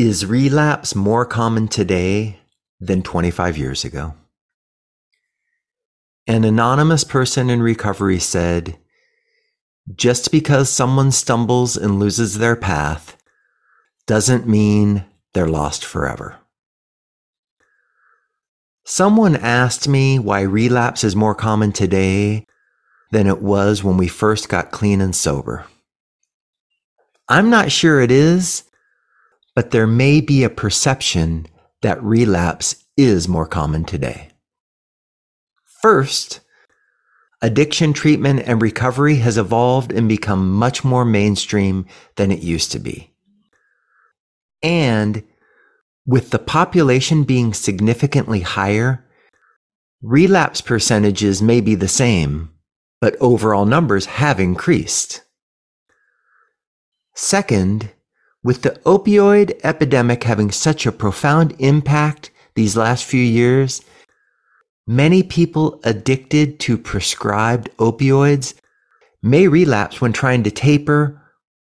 is relapse more common today than 25 years ago? An anonymous person in recovery said, just because someone stumbles and loses their path doesn't mean they're lost forever. Someone asked me why relapse is more common today than it was when we first got clean and sober. I'm not sure it is but there may be a perception that relapse is more common today. First, addiction treatment and recovery has evolved and become much more mainstream than it used to be. And with the population being significantly higher, relapse percentages may be the same, but overall numbers have increased. Second, with the opioid epidemic having such a profound impact these last few years, many people addicted to prescribed opioids may relapse when trying to taper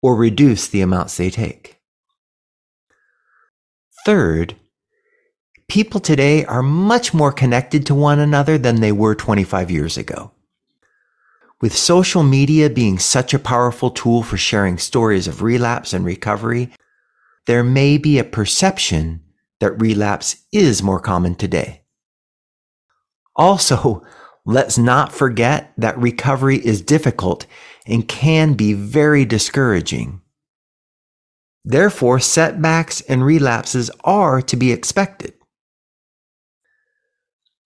or reduce the amounts they take. Third, people today are much more connected to one another than they were 25 years ago. With social media being such a powerful tool for sharing stories of relapse and recovery, there may be a perception that relapse is more common today. Also, let's not forget that recovery is difficult and can be very discouraging. Therefore, setbacks and relapses are to be expected.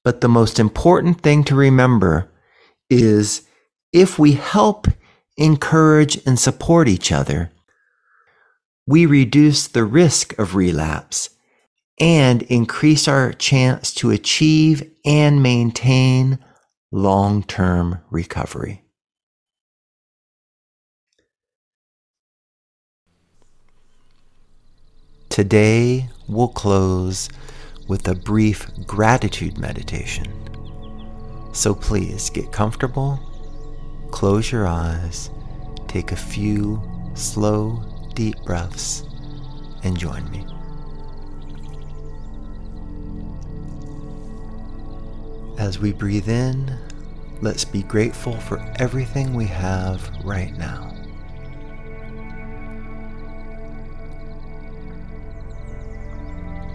But the most important thing to remember is if we help, encourage, and support each other, we reduce the risk of relapse and increase our chance to achieve and maintain long term recovery. Today, we'll close with a brief gratitude meditation. So please get comfortable Close your eyes, take a few slow, deep breaths, and join me. As we breathe in, let's be grateful for everything we have right now.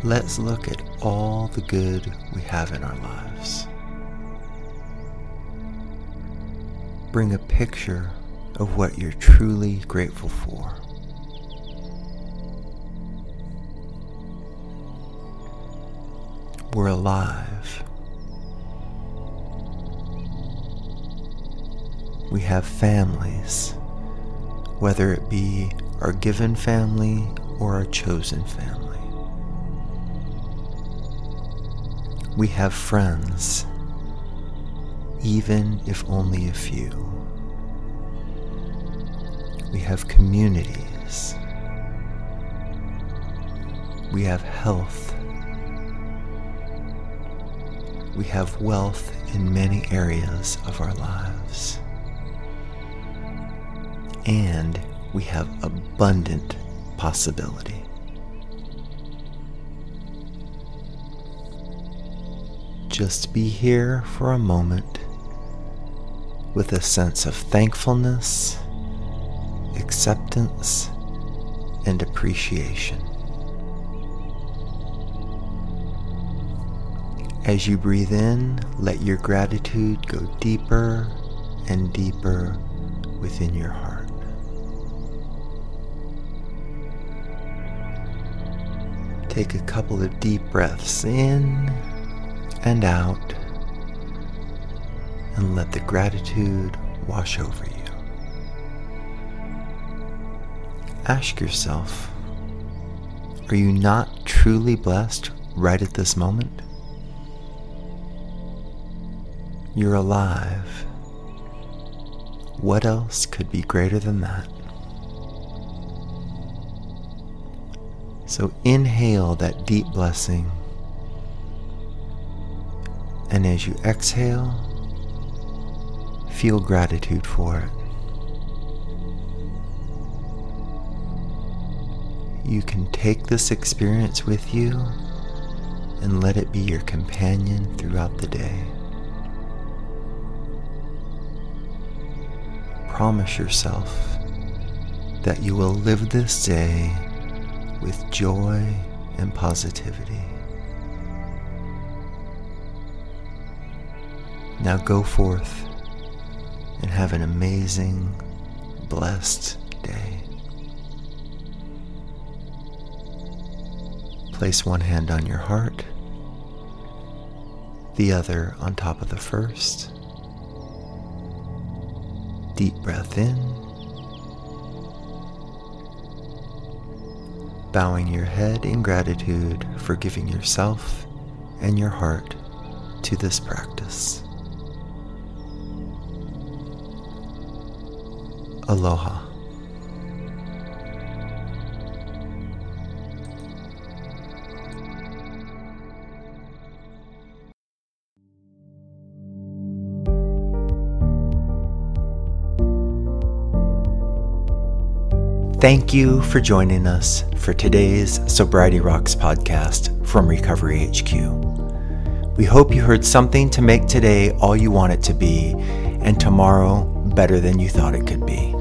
Let's look at all the good we have in our lives. Bring a picture of what you're truly grateful for. We're alive. We have families, whether it be our given family or our chosen family. We have friends even if only a few. We have communities. We have health. We have wealth in many areas of our lives. And we have abundant possibility. Just be here for a moment with a sense of thankfulness, acceptance, and appreciation. As you breathe in, let your gratitude go deeper and deeper within your heart. Take a couple of deep breaths in and out and let the gratitude wash over you. Ask yourself, are you not truly blessed right at this moment? You're alive. What else could be greater than that? So inhale that deep blessing. And as you exhale, feel gratitude for it. You can take this experience with you and let it be your companion throughout the day. Promise yourself that you will live this day with joy and positivity. Now go forth and have an amazing, blessed day. Place one hand on your heart, the other on top of the first. Deep breath in. bowing your head in gratitude for giving yourself and your heart to this practice. Aloha. Thank you for joining us for today's Sobriety Rocks podcast from Recovery HQ. We hope you heard something to make today all you want it to be and tomorrow better than you thought it could be.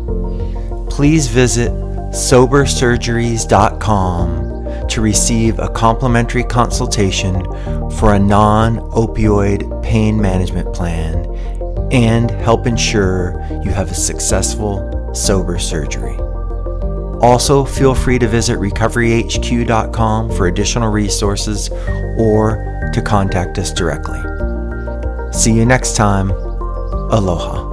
Please visit sobersurgeries.com to receive a complimentary consultation for a non opioid pain management plan and help ensure you have a successful sober surgery. Also, feel free to visit recoveryhq.com for additional resources or to contact us directly. See you next time. Aloha.